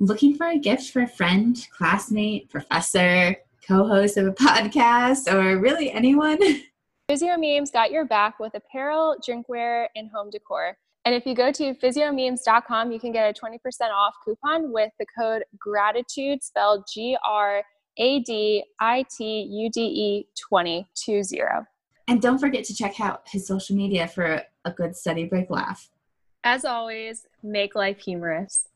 looking for a gift for a friend, classmate, professor, co host of a podcast, or really anyone? Physiomemes got your back with apparel, drinkware, and home decor. And if you go to physiomemes.com, you can get a 20% off coupon with the code GRADITUDE, spelled G R A D I T U D E 2020. And don't forget to check out his social media for a good study break laugh. As always, make life humorous.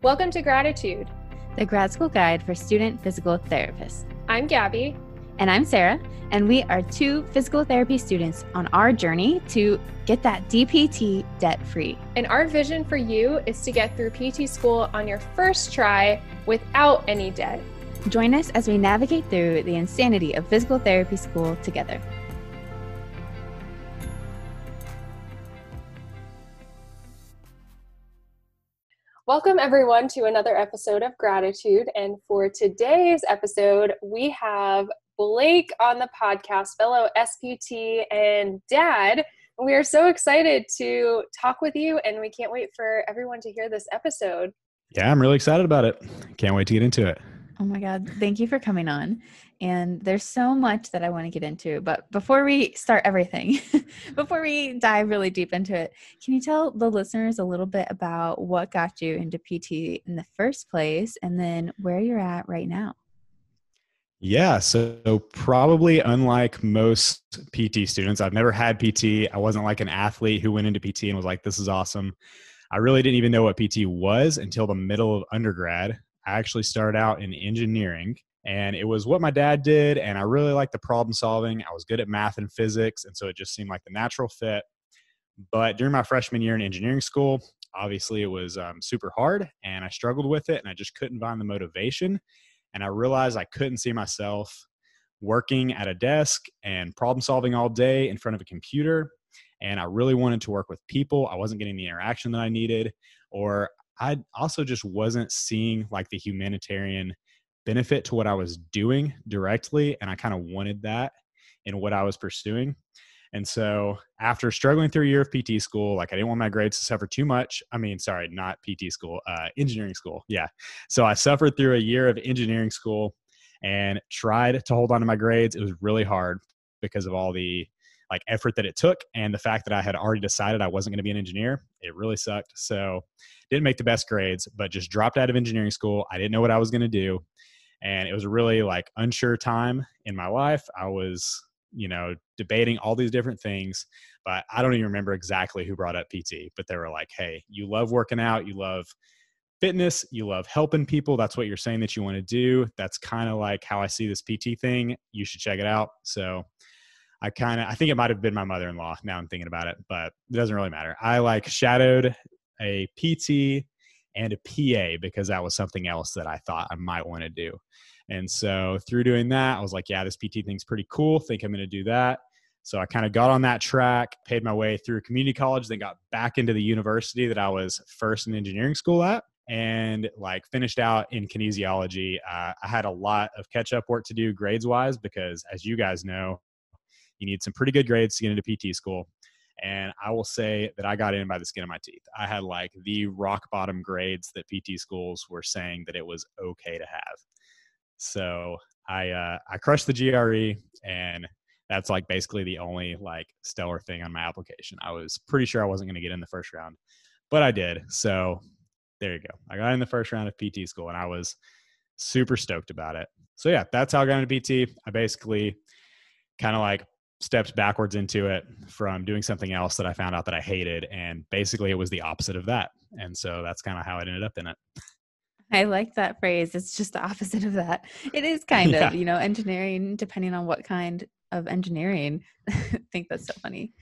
Welcome to Graditude, the grad school guide for student physical therapists. I'm Gabby. And I'm Sarah, and we are two physical therapy students on our journey to get that DPT debt free. And our vision for you is to get through PT school on your first try without any debt. Join us as we navigate through the insanity of physical therapy school together. Welcome, everyone, to another episode of Graditude. And for today's episode, we have Blake on the podcast, fellow SPT and dad. We are so excited to talk with you, and we can't wait for everyone to hear this episode. Yeah, I'm really excited about it. Can't wait to get into it. Oh my God. Thank you for coming on. And there's so much that I want to get into. But before we start everything, before we dive really deep into it, can you tell the listeners a little bit about what got you into PT in the first place and then where you're at right now? Yeah, so probably unlike most PT students, I've never had PT. I wasn't like an athlete who went into PT and was like, this is awesome. I really didn't even know what PT was until the middle of undergrad. I actually started out in engineering and it was what my dad did and i really liked the problem solving. I was good at math and physics and so it just seemed like the natural fit. But during my freshman year in engineering school obviously it was um, super hard and i struggled with it and i just couldn't find the motivation. And i realized i couldn't see myself working at a desk and problem solving all day in front of a computer and i really wanted to work with people. I wasn't getting the interaction that i needed or I also just wasn't seeing like the humanitarian benefit to what I was doing directly. And I kind of wanted that in what I was pursuing. And so after struggling through a year of PT school, like I didn't want my grades to suffer too much. I mean, sorry, not PT school, uh, engineering school. Yeah. So I suffered through a year of engineering school and tried to hold on to my grades. It was really hard because of all the like effort that it took and the fact that I had already decided I wasn't going to be an engineer. It really sucked. So didn't make the best grades, but just dropped out of engineering school. I didn't know what I was going to do. And it was a really like unsure time in my life. I was, you know, debating all these different things, but I don't even remember exactly who brought up PT, but they were like, hey, you love working out, you love fitness, you love helping people. That's what you're saying that you want to do. That's kind of like how I see this PT thing. You should check it out. So I kind of I think it might have been my mother-in-law now I'm thinking about it, but it doesn't really matter. I like shadowed a PT and a PA because that was something else that I thought I might want to do. And so through doing that, I was like, yeah, this PT thing's pretty cool. Think I'm going to do that. So I kind of got on that track, paid my way through community college, then got back into the university that I was first in engineering school at and like finished out in kinesiology. Uh, I had a lot of catch up work to do grades wise because as you guys know, you need some pretty good grades to get into PT school. And I will say that I got in by the skin of my teeth. I had like the rock bottom grades that PT schools were saying that it was okay to have. So I uh, I crushed the GRE, and that's like basically the only like stellar thing on my application. I was pretty sure I wasn't going to get in the first round, but I did. So there you go. I got in the first round of PT school, and I was super stoked about it. So yeah, that's how I got into PT. I basically kind of like stepped backwards into it from doing something else that I found out that I hated. And basically, it was the opposite of that. And so that's kind of how I ended up in it. I like that phrase. It's just the opposite of that. It is kind yeah. of, you know, engineering, depending on what kind of engineering. I think that's so funny.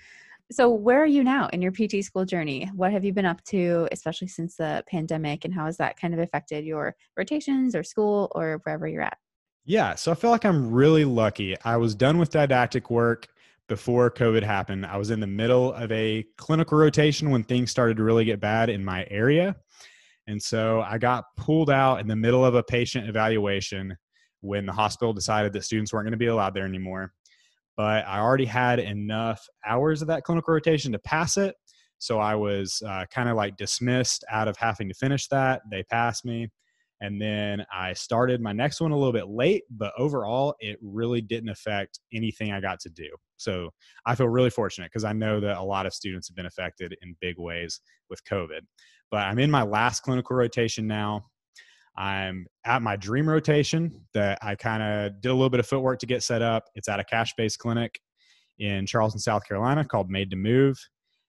So, where are you now in your PT school journey? What have you been up to, especially since the pandemic, and how has that kind of affected your rotations or school or wherever you're at? Yeah, so I feel like I'm really lucky. I was done with didactic work before COVID happened. I was in the middle of a clinical rotation when things started to really get bad in my area. And so I got pulled out in the middle of a patient evaluation when the hospital decided that students weren't going to be allowed there anymore. but I already had enough hours of that clinical rotation to pass it. So I was uh, kind of like dismissed out of having to finish that. They passed me. And then I started my next one a little bit late, but overall, it really didn't affect anything I got to do. So I feel really fortunate because I know that a lot of students have been affected in big ways with COVID. But I'm in my last clinical rotation now. I'm at my dream rotation that I kind of did a little bit of footwork to get set up. It's at a cash based clinic in Charleston, South Carolina called Made to Move.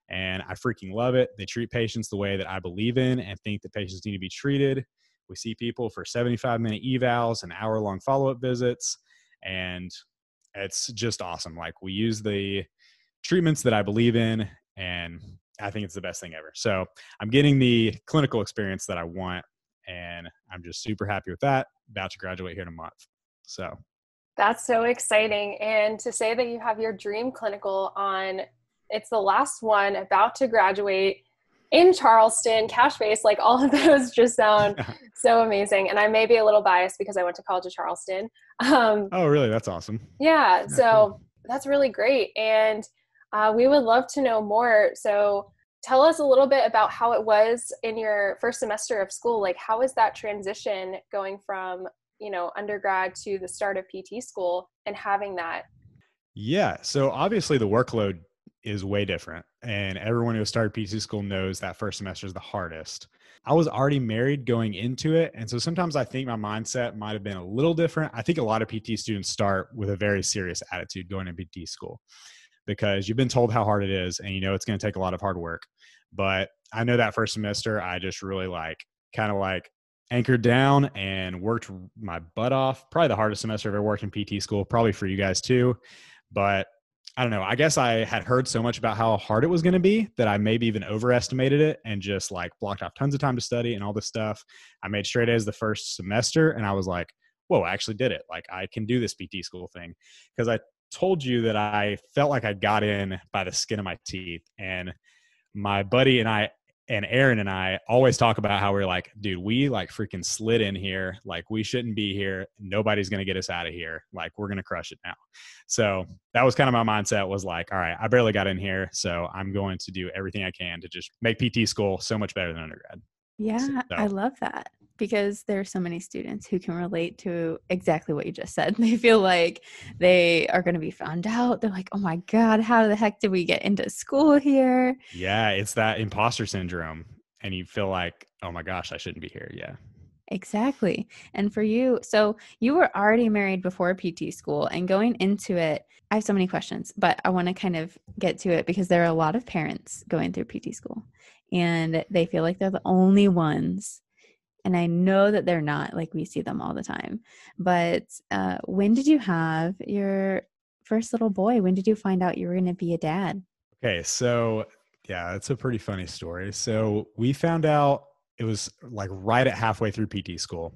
And I freaking love it. They treat patients the way that I believe in and think that patients need to be treated. We see people for 75 minute evals and hour long follow up visits. And it's just awesome. Like we use the treatments that I believe in, and I think it's the best thing ever. So I'm getting the clinical experience that I want, and I'm just super happy with that. About to graduate here in a month. So that's so exciting. And to say that you have your dream clinical on, it's the last one about to graduate in Charleston, cash base, like all of those just sound so amazing. And I may be a little biased because I went to college at Charleston. Um, oh, really? That's awesome. Yeah. So that's really great. And uh, we would love to know more. So tell us a little bit about how it was in your first semester of school. Like, how was that transition going from, you know, undergrad to the start of PT school and having that? Yeah. So obviously the workload is way different. And everyone who started PT school knows that first semester is the hardest. I was already married going into it. And so sometimes I think my mindset might have been a little different. I think a lot of PT students start with a very serious attitude going to PT school because you've been told how hard it is and you know it's going to take a lot of hard work. But I know that first semester, I just really like kind of like anchored down and worked my butt off. Probably the hardest semester I've ever worked in PT school, probably for you guys too. But I don't know. I guess I had heard so much about how hard it was going to be that I maybe even overestimated it and just like blocked off tons of time to study and all this stuff. I made straight A's the first semester and I was like, whoa, I actually did it. Like I can do this PT school thing. Because I told you that I felt like I got in by the skin of my teeth. And my buddy and I and Aaron and I always talk about how we're like, dude, we like freaking slid in here. Like, we shouldn't be here. Nobody's going to get us out of here. Like, we're going to crush it now. So that was kind of my mindset was like, all right, I barely got in here. So I'm going to do everything I can to just make PT school so much better than undergrad. Yeah, so, I love that because there are so many students who can relate to exactly what you just said. They feel like they are going to be found out. They're like, oh my God, how the heck did we get into school here? Yeah, it's that imposter syndrome. And you feel like, oh my gosh, I shouldn't be here. Yeah. Exactly. And for you, so you were already married before PT school and going into it, I have so many questions, but I want to kind of get to it because there are a lot of parents going through PT school and they feel like they're the only ones and I know that they're not like we see them all the time. But uh, when did you have your first little boy? When did you find out you were going to be a dad? Okay, so yeah, it's a pretty funny story. So we found out it was like right at halfway through PT school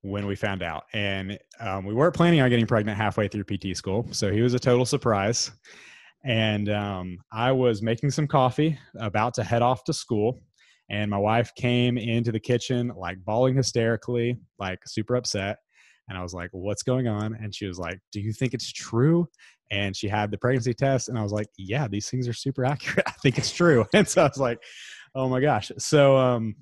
when we found out, and um, we weren't planning on getting pregnant halfway through PT school, so he was a total surprise. And um, I was making some coffee, about to head off to school, and my wife came into the kitchen like bawling hysterically, like super upset. And I was like, What's going on? And she was like, Do you think it's true? And she had the pregnancy test. And I was like, Yeah, these things are super accurate. I think it's true. And so I was like, Oh my gosh. So um,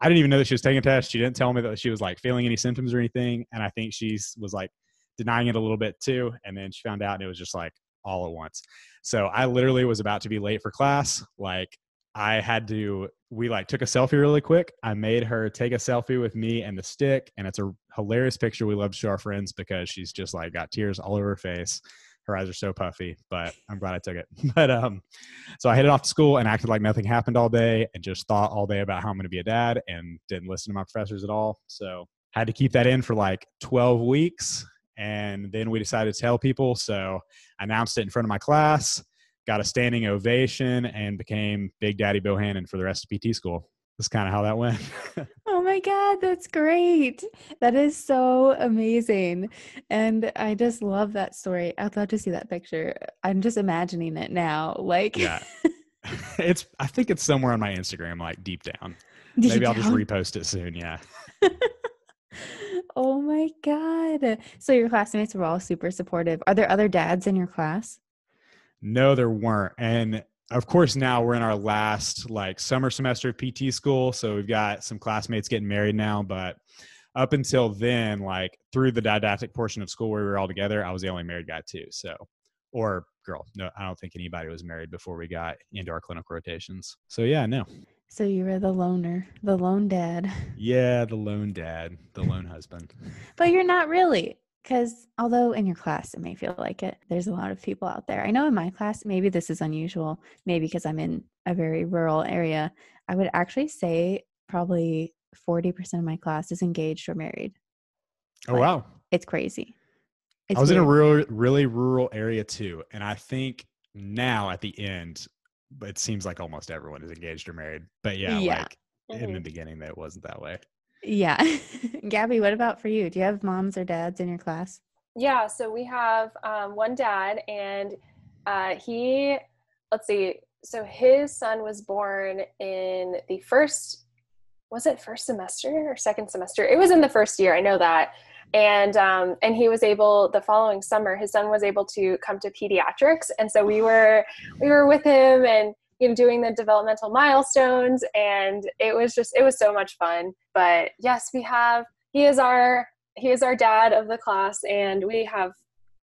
I didn't even know that she was taking a test. She didn't tell me that she was like feeling any symptoms or anything. And I think she was like denying it a little bit too. And then she found out and it was just like all at once. So I literally was about to be late for class. Like I had to, we like took a selfie really quick. I made her take a selfie with me and the stick. And it's a hilarious picture we love to show our friends because she's just like got tears all over her face. Her eyes are so puffy, but I'm glad I took it. But um, so I headed off to school and acted like nothing happened all day and just thought all day about how I'm going to be a dad and didn't listen to my professors at all. So had to keep that in for like 12 weeks. And then we decided to tell people. So I announced it in front of my class got a standing ovation and became Big Daddy Bohannon for the rest of PT school. That's kind of how that went. oh my God, that's great. That is so amazing. And I just love that story. I'd love to see that picture. I'm just imagining it now. Like, yeah. it's, I think it's somewhere on my Instagram, like deep down. Deep Maybe down. I'll just repost it soon. Yeah. Oh my God. So your classmates were all super supportive. Are there other dads in your class? No, there weren't. And of course, now we're in our last like summer semester of PT school. So we've got some classmates getting married now. But up until then, like through the didactic portion of school where we were all together, I was the only married guy too. So, or girl. No, I don't think anybody was married before we got into our clinical rotations. So yeah, no. So you were the loner, the lone dad. Yeah, the lone dad, the lone husband. But you're not really, because although in your class it may feel like it, there's a lot of people out there. I know in my class, maybe this is unusual, maybe because I'm in a very rural area. I would actually say probably 40% of my class is engaged or married. Oh, wow. It's crazy. It's I was weird. in a real, really rural area too. And I think now at the end, it seems like almost everyone is engaged or married. But yeah, Yeah. like in the Mhm. beginning, that it wasn't that way. Yeah. Gabby, what about for you? Do you have moms or dads in your class? Yeah, so we have um, one dad, and uh, he, let's see, so his son was born in the first, was it first semester or second semester? It was in the first year, I know that. And um, and he was able the following summer, his son was able to come to pediatrics, and so we were we were with him and you know doing the developmental milestones, and it was just it was so much fun. But yes, we have he is our he is our dad of the class and we have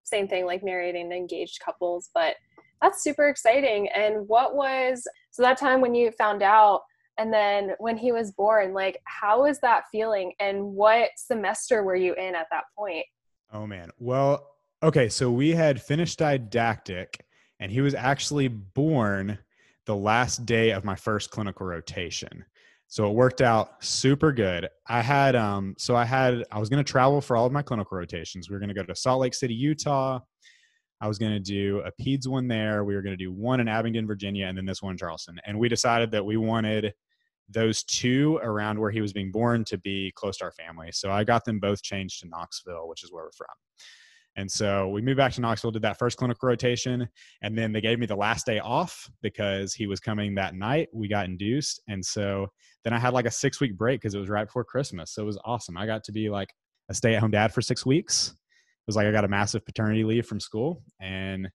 same thing like married and engaged couples but that's super exciting and what was so that time when you found out and then when he was born like how was that feeling and what semester were you in at that point Oh man. Well, okay, so we had finished didactic and he was actually born the last day of my first clinical rotation. So it worked out super good. I had um so I had I was going to travel for all of my clinical rotations. We were going to go to Salt Lake City, Utah. I was going to do a PEDS one there. We were going to do one in Abingdon, Virginia, and then this one in Charleston. And we decided that we wanted those two around where he was being born to be close to our family. So I got them both changed to Knoxville, which is where we're from. And so we moved back to Knoxville, did that first clinical rotation, and then they gave me the last day off because he was coming that night. We got induced. And so then I had like a six week break because it was right before Christmas. So it was awesome. I got to be like a stay at home dad for six weeks. It was like I got a massive paternity leave from school and it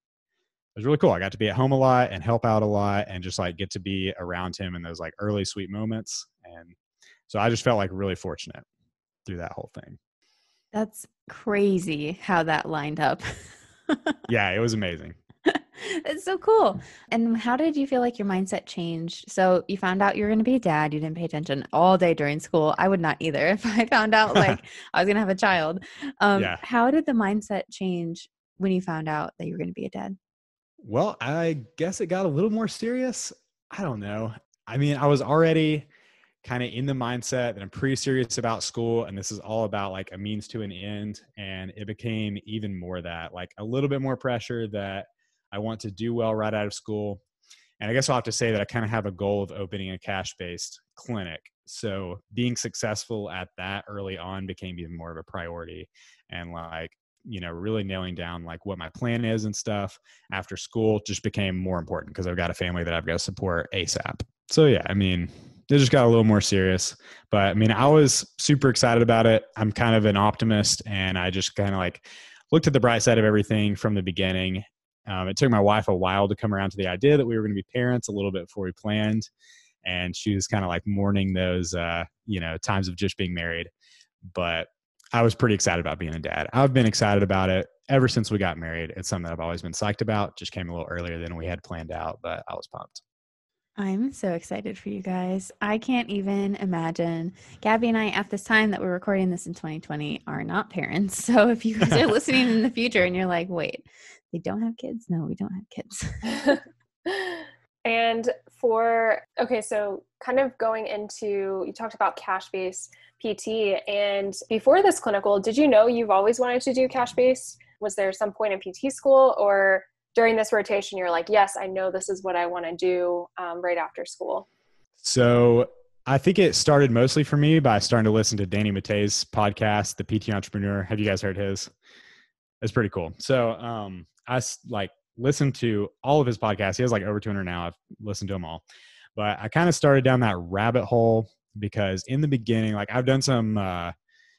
was really cool. I got to be at home a lot and help out a lot and just like get to be around him in those like early sweet moments. And so I just felt like really fortunate through that whole thing. That's crazy how that lined up. Yeah, it was amazing. It's so cool. And how did you feel like your mindset changed? So you found out you were going to be a dad. You didn't pay attention all day during school. I would not either if I found out like I was going to have a child. Um, Yeah. How did the mindset change when you found out that you were going to be a dad? Well, I guess it got a little more serious. I don't know. I mean, I was already kind of in the mindset that I'm pretty serious about school and this is all about like a means to an end. And it became even more that, like a little bit more pressure that I want to do well right out of school. And I guess I'll have to say that I kind of have a goal of opening a cash based clinic. So being successful at that early on became even more of a priority. And like, you know, really nailing down like what my plan is and stuff after school just became more important because I've got a family that I've got to support ASAP. So yeah, I mean, it just got a little more serious. But I mean, I was super excited about it. I'm kind of an optimist and I just kind of like looked at the bright side of everything from the beginning. Um, it took my wife a while to come around to the idea that we were going to be parents a little bit before we planned. And she was kind of like mourning those, uh, you know, times of just being married. But I was pretty excited about being a dad. I've been excited about it ever since we got married. It's something that I've always been psyched about. Just came a little earlier than we had planned out, but I was pumped. I'm so excited for you guys. I can't even imagine. Gabby and I, at this time that we're recording this in 2020, are not parents. So if you guys are listening in the future and you're like, wait, they don't have kids? No, we don't have kids. and for okay so kind of going into you talked about cash based pt and before this clinical did you know you've always wanted to do cash based was there some point in pt school or during this rotation you're like yes i know this is what i want to do um, right after school So I think it started mostly for me by starting to listen to Danny Matta's podcast, The PT Entrepreneur. Have you guys heard his? It's pretty cool. So um, I like listened to all of his podcasts. He has like over 200 now. I've listened to them all. But I kind of started down that rabbit hole because in the beginning, like I've done some uh,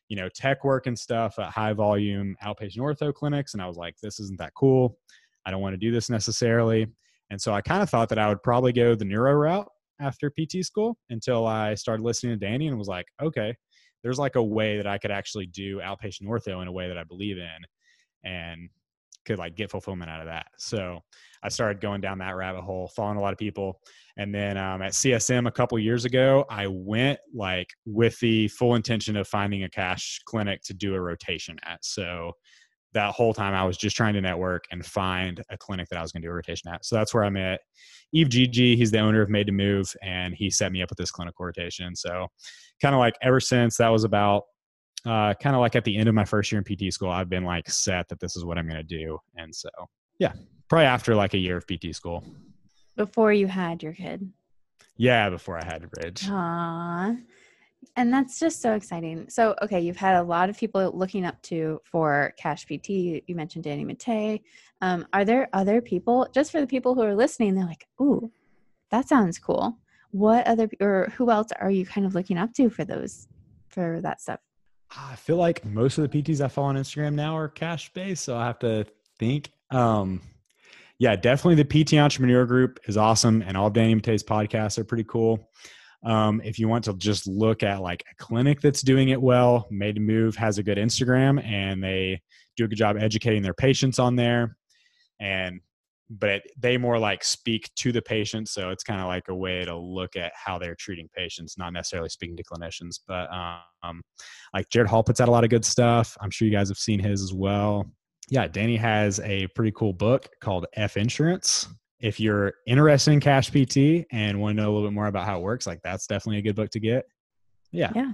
you know, tech work and stuff at high volume outpatient ortho clinics. And I was like, this isn't that cool. I don't want to do this necessarily. And so I kind of thought that I would probably go the neuro route after PT school until I started listening to Danny and was like, okay, there's like a way that I could actually do outpatient ortho in a way that I believe in and could like get fulfillment out of that. So I started going down that rabbit hole, following a lot of people. And then um, at CSM a couple years ago, I went like with the full intention of finding a cash clinic to do a rotation at. So that whole time I was just trying to network and find a clinic that I was going to do a rotation at. So that's where I met Yves Gege. He's the owner of Made to Move, and he set me up with this clinical rotation. So kind of like ever since that was about uh, kind of like at the end of my first year in PT school, I've been like set that this is what I'm going to do. And so, yeah, probably after like a year of PT school. Before you had your kid. Yeah, before I had Ridge. Aww. And that's just so exciting. So, okay, you've had a lot of people looking up to for Cash PT. You mentioned Danny Matta. Um, are there other people, just for the people who are listening, they're like, ooh, that sounds cool. What other, or who else are you kind of looking up to for those, for that stuff? I feel like most of the PTs I follow on Instagram now are cash based. So I have to think. Um, yeah, definitely the PT Entrepreneur Group is awesome, and all of Danny Matta's podcasts are pretty cool. Um, if you want to just look at like a clinic that's doing it well, Made to Move has a good Instagram, and they do a good job educating their patients on there. And but it, they more like speak to the patient, so it's kind of like a way to look at how they're treating patients, not necessarily speaking to clinicians. But um, like Jared Hall puts out a lot of good stuff. I'm sure you guys have seen his as well yeah, Danny has a pretty cool book called F Insurance. If you're interested in cash PT and want to know a little bit more about how it works, like that's definitely a good book to get. Yeah. Yeah.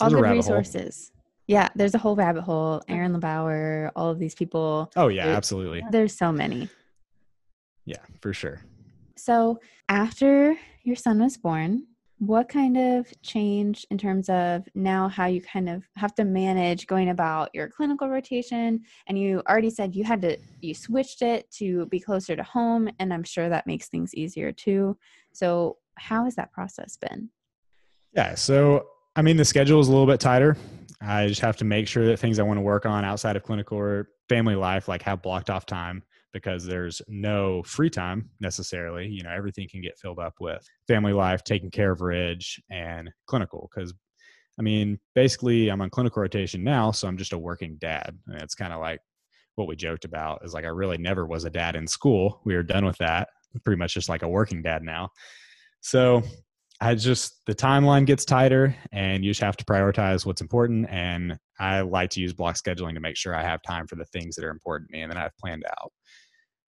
All the resources. Hole. Yeah, there's a whole rabbit hole. Aaron LeBauer, all of these people. Oh yeah, absolutely. There's so many. Yeah, for sure. So after your son was born, what kind of change in terms of now how you kind of have to manage going about your clinical rotation? And you already said you had to you switched it to be closer to home and i'm sure that makes things easier too. So how has that process been? Yeah so i mean the schedule is a little bit tighter. I just have to make sure that things i want to work on outside of clinical or family life like have blocked off time because there's no free time necessarily. You know, everything can get filled up with family life, taking care of Ridge, and clinical. Because, I mean, basically, I'm on clinical rotation now, so I'm just a working dad. And it's kind of like what we joked about is like I really never was a dad in school. We were done with that. pretty much just like a working dad now. So I just the timeline gets tighter and you just have to prioritize what's important. And I like to use block scheduling to make sure I have time for the things that are important to me and then I've planned out.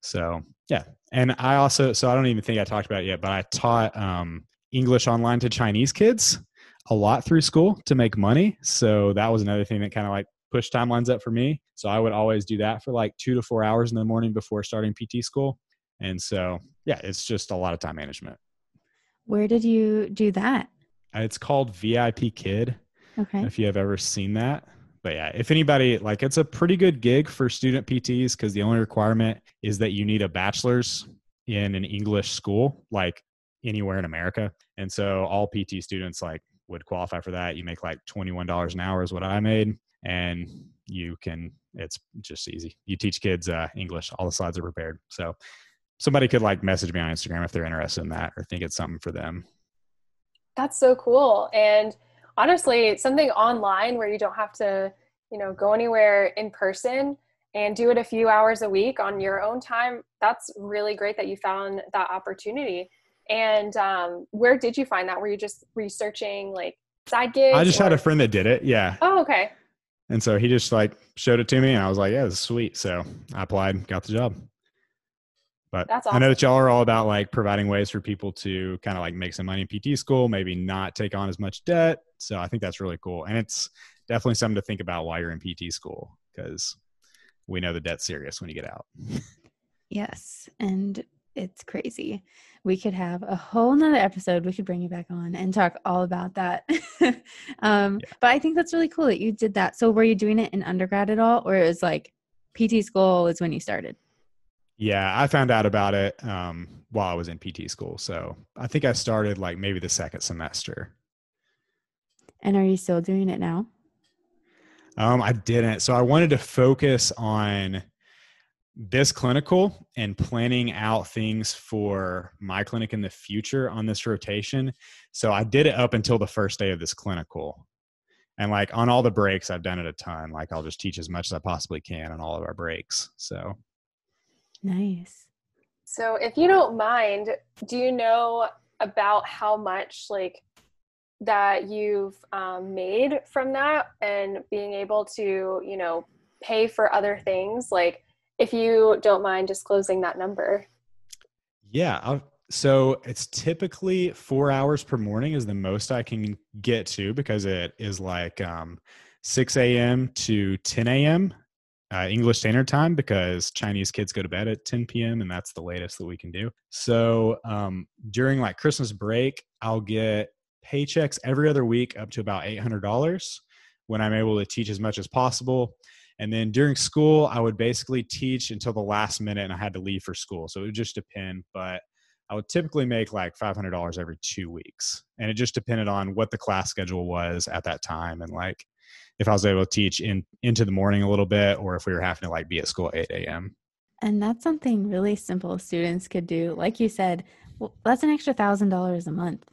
So yeah. And I also so I don't even think I talked about it yet, but I taught um, English online to Chinese kids a lot through school to make money. So that was another thing that kind of like pushed timelines up for me. So I would always do that for like two to four hours in the morning before starting PT school. And so yeah, it's just a lot of time management. Where did you do that? It's called VIP Kid. Okay. If you have ever seen that. But yeah, if anybody like it's a pretty good gig for student PTs because the only requirement is that you need a bachelor's in an English school, like anywhere in America. And so all PT students like would qualify for that. You make like $21 an hour is what I made. And you can, it's just easy. You teach kids uh, English. All the slides are prepared. So somebody could like message me on Instagram if they're interested in that or think it's something for them. That's so cool. And honestly, something online where you don't have to, you know, go anywhere in person and do it a few hours a week on your own time. That's really great that you found that opportunity. And um, where did you find that? Were you just researching like side gigs? I just or? had a friend that did it. Yeah. Oh, okay. And so he just like showed it to me, and I was like, "Yeah, this is sweet." So I applied, got the job. But awesome. I know that y'all are all about like providing ways for people to kind of like make some money in PT school, maybe not take on as much debt. So I think that's really cool. And it's definitely something to think about while you're in PT school because we know the debt's serious when you get out. yes. And it's crazy. We could have a whole nother episode. We could bring you back on and talk all about that. um, yeah. But I think that's really cool that you did that. So were you doing it in undergrad at all? Or it was like PT school is when you started? Yeah, I found out about it um, while I was in PT school. So I think I started like maybe the second semester. And are you still doing it now? Um, I didn't. So I wanted to focus on this clinical and planning out things for my clinic in the future on this rotation. So I did it up until the first day of this clinical. And like on all the breaks, I've done it a ton. Like I'll just teach as much as I possibly can on all of our breaks. So nice. So if you don't mind, do you know about how much like that you've um, made from that and being able to, you know, pay for other things? Like if you don't mind disclosing that number. Yeah. I'll, so it's typically four hours per morning is the most I can get to because it is like um, 6 a.m. to 10 a.m. Uh, English Standard Time because Chinese kids go to bed at 10 p.m. and that's the latest that we can do. So um, during like Christmas break, I'll get paychecks every other week up to about $800 when I'm able to teach as much as possible. And then during school, I would basically teach until the last minute and I had to leave for school. So it would just depend. But I would typically make like $500 every two weeks. And it just depended on what the class schedule was at that time. And like if I was able to teach in into the morning a little bit or if we were having to like be at school at 8 a.m. And that's something really simple students could do. Like you said, well, that's an extra thousand dollars a month.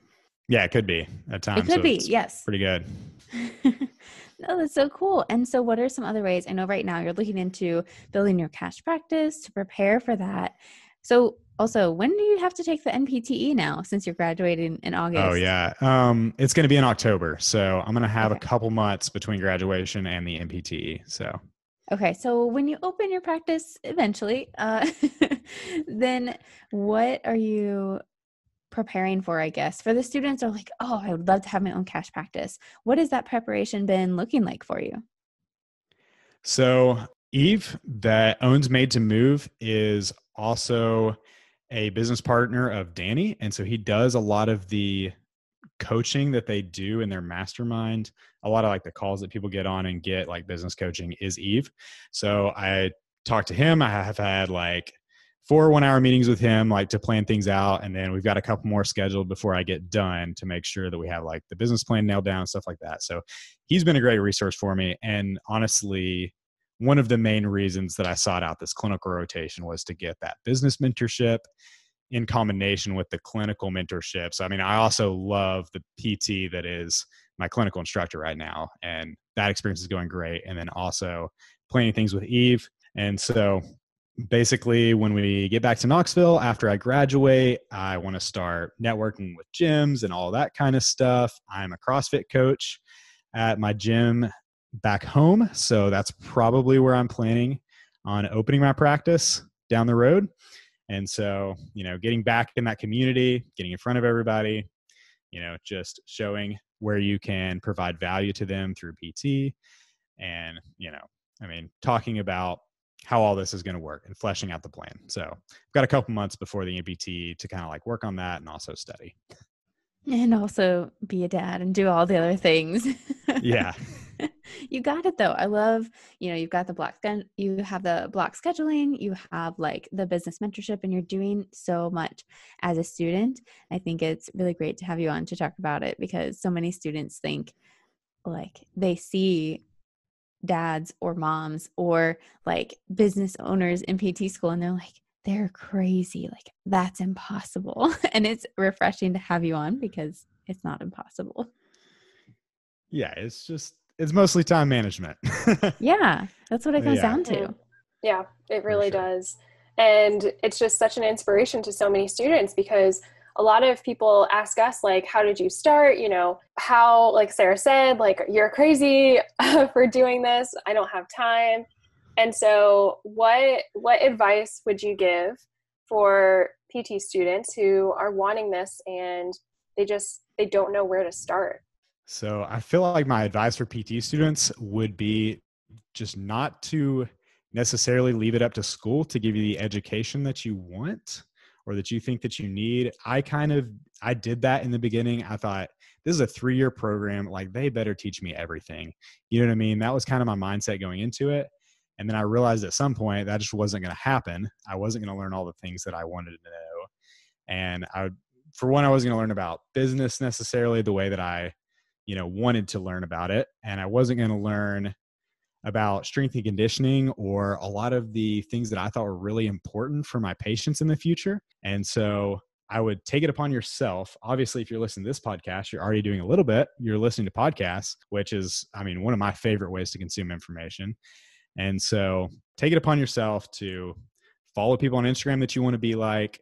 Yeah, it could be at times. It could so be, yes. Pretty good. no, that's so cool. And so, what are some other ways? I know right now you're looking into building your cash practice to prepare for that. So, also, when do you have to take the NPTE now since you're graduating in August? Oh, yeah. Um, it's going to be in October. So, I'm going to have okay. a couple months between graduation and the NPTE. So, Okay, so when you open your practice eventually, uh, then what are you preparing for, I guess? For the students are like, oh, I would love to have my own cash practice. What has that preparation been looking like for you? So, Yves, that owns Made to Move, is also a business partner of Danny. And so he does a lot of the coaching that they do in their mastermind. A lot of like the calls that people get on and get like business coaching is Yves. So I talked to him. I have had like four one hour meetings with him like to plan things out and then we've got a couple more scheduled before i get done to make sure that we have like the business plan nailed down and stuff like that so he's been a great resource for me and honestly one of the main reasons that i sought out this clinical rotation was to get that business mentorship in combination with the clinical mentorship so i mean i also love the pt that is my clinical instructor right now and that experience is going great and then also planning things with Yves. And so basically when we get back to knoxville after i graduate i want to start networking with gyms and all that kind of stuff. I'm a crossfit coach at my gym back home so that's probably where i'm planning on opening my practice down the road and so you know getting back in that community getting in front of everybody you know just showing where you can provide value to them through pt and you know i mean talking about how all this is going to work and fleshing out the plan. So I've got a couple months before the NPT to kind of like work on that and also study. And also be a dad and do all the other things. Yeah. you got it though. I love, you know, you've got the block gun you have the block scheduling, you have like the business mentorship and you're doing so much as a student. I think it's really great to have you on to talk about it because so many students think like they see dads or moms or like business owners in PT school and they're like, they're crazy. Like, that's impossible. and it's refreshing to have you on because it's not impossible. Yeah, it's just, it's mostly time management. yeah, that's what it comes yeah. down to. Mm. Yeah, it really sure. does. And it's just such an inspiration to so many students because a lot of people ask us like how did you start you know how like sarah said like you're crazy for doing this i don't have time and so what what advice would you give for pt students who are wanting this and they just they don't know where to start so i feel like my advice for pt students would be just not to necessarily leave it up to school to give you the education that you want or that you think that you need. I kind of I did that in the beginning. I thought this is a 3-year program, like they better teach me everything. You know what I mean? That was kind of my mindset going into it. And then I realized at some point that just wasn't going to happen. I wasn't going to learn all the things that I wanted to know. And I for one I wasn't going to learn about business necessarily the way that I you know wanted to learn about it and I wasn't going to learn about strength and conditioning or a lot of the things that I thought were really important for my patients in the future. And so I would take it upon yourself. Obviously, if you're listening to this podcast, you're already doing a little bit. You're listening to podcasts, which is, I mean, one of my favorite ways to consume information. And so take it upon yourself to follow people on Instagram that you want to be like,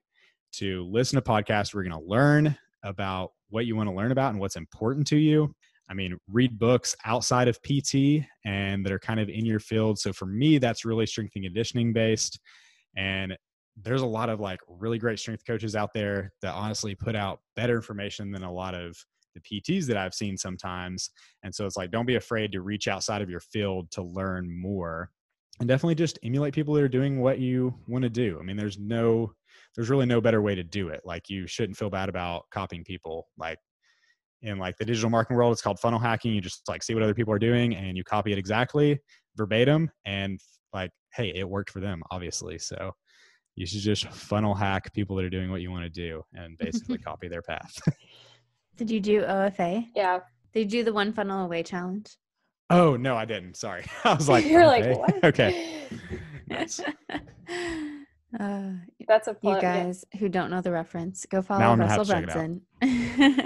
to listen to podcasts. We're going to learn about what you want to learn about and what's important to you. I mean, read books outside of PT and that are kind of in your field. So for me, that's really strength and conditioning based. And there's a lot of like really great strength coaches out there that honestly put out better information than a lot of the PTs that I've seen sometimes. And so it's like, don't be afraid to reach outside of your field to learn more and definitely just emulate people that are doing what you want to do. I mean, there's no, there's really no better way to do it. Like you shouldn't feel bad about copying people. Like in like the digital marketing world, it's called funnel hacking. You just like see what other people are doing and you copy it exactly verbatim and like, hey, it worked for them, obviously. So you should just funnel hack people that are doing what you want to do and basically copy their path. Did you do OFA? Yeah. Did you do the one funnel away challenge? Oh no, I didn't. Sorry. I was like, You're okay. like, what? okay. Nice. Uh, That's a you plug. yeah. guys who don't know the reference, go Now follow I'm gonna have Russell to check it out. Brunson.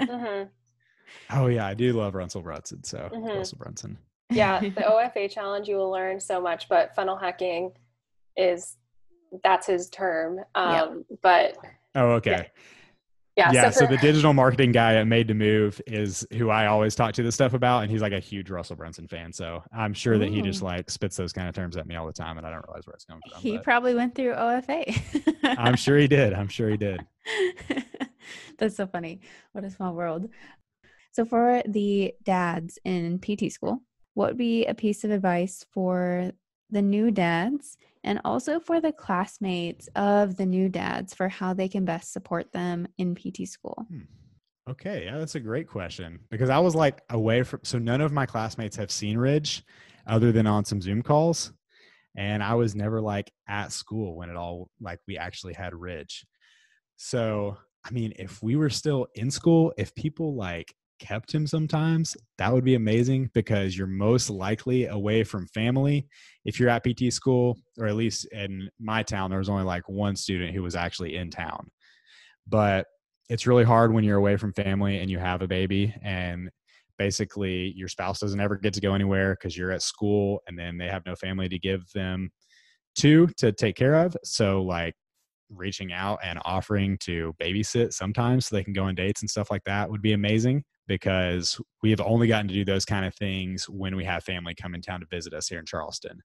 Mhm. Oh yeah, I do love Russell Brunson. So Mhm. Russell Brunson. Yeah, the OFA challenge, you will learn so much, but funnel hacking is that's his term. Um, But Oh, okay. yeah, Yeah. so, so, for, the digital marketing guy at Made to Move is who I always talk to this stuff about, and he's like a huge Russell Brunson fan. So I'm sure that he just like spits those kind of terms at me all the time, and I don't realize where it's coming from. he probably went through OFA. I'm sure he did. I'm sure he did. That's so funny. What a small world. So, for the dads in PT school, what would be a piece of advice for the new dads and also for the classmates of the new dads for how they can best support them in PT school? Hmm. Okay, yeah, that's a great question because I was like away from so none of my classmates have seen Ridge other than on some Zoom calls. And I was never like at school when it all like we actually had Ridge. So, I mean, if we were still in school, if people like kept him sometimes, that would be amazing because you're most likely away from family. If you're at PT school, or at least in my town, there was only like one student who was actually in town. But it's really hard when you're away from family and you have a baby and basically your spouse doesn't ever get to go anywhere because you're at school and then they have no family to give them to to take care of. So like reaching out and offering to babysit sometimes so they can go on dates and stuff like that would be amazing because we have only gotten to do those kind of things when we have family come in town to visit us here in Charleston.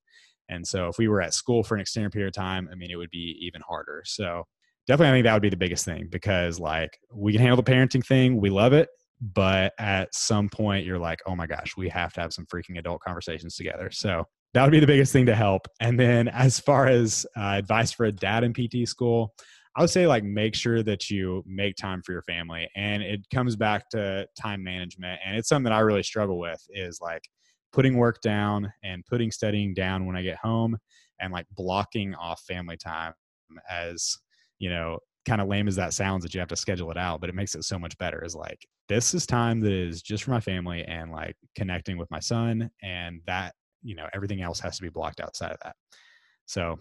And so if we were at school for an extended period of time, I mean, it would be even harder. So definitely, I think that would be the biggest thing because like we can handle the parenting thing, we love it. But at some point, you're like, oh my gosh, we have to have some freaking adult conversations together. So that would be the biggest thing to help. And then as far as uh, advice for a dad in PT school, I would say like make sure that you make time for your family. And it comes back to time management. And it's something that I really struggle with is like putting work down and putting studying down when I get home and like blocking off family time as, you know, kind of lame as that sounds that you have to schedule it out, but it makes it so much better is like this is time that is just for my family and like connecting with my son and that, you know, everything else has to be blocked outside of that. So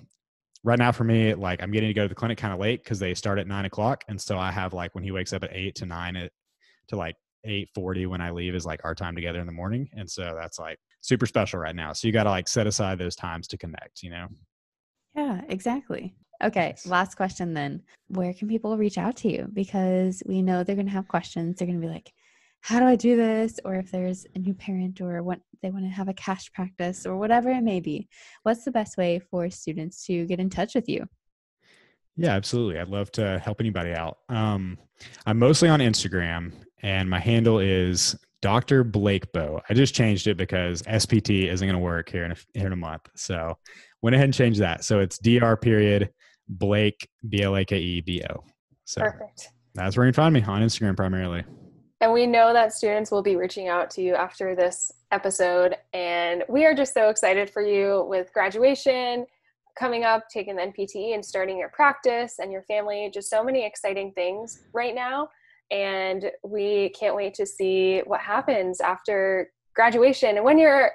right now for me, like I'm getting to go to the clinic kind of late because they start at nine o'clock. And so I have like when he wakes up at eight to nine at to like eight forty when I leave is like our time together in the morning. And so that's like super special right now. So you gotta like set aside those times to connect, you know? Yeah, exactly. Okay, last question then. Where can people reach out to you? Because we know they're going to have questions. They're going to be like, how do I do this? Or if there's a new parent or what they want to have a cash practice or whatever it may be. What's the best way for students to get in touch with you? Yeah, absolutely. I'd love to help anybody out. Um, I'm mostly on Instagram, and my handle is Dr. Blake Bow. I just changed it because SPT isn't going to work here in a, here in a month, so went ahead and changed that. So it's Dr. Period Blake B L A K E B O. So Perfect. that's where you can find me on Instagram primarily. And we know that students will be reaching out to you after this episode. And we are just so excited for you with graduation coming up, taking the NPTE and starting your practice and your family. Just so many exciting things right now. And we can't wait to see what happens after graduation. And when you're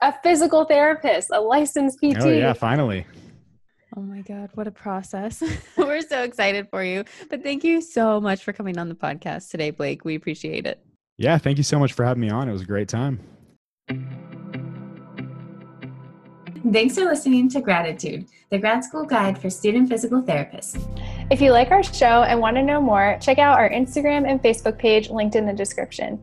a physical therapist, a licensed PT. Oh yeah, finally. Oh my God, what a process. We're so excited for you. But thank you so much for coming on the podcast today, Blake. We appreciate it. Yeah, thank you so much for having me on. It was a great time. Thanks for listening to Graditude, the grad school guide for student physical therapists. If you like our show and want to know more, check out our Instagram and Facebook page linked in the description.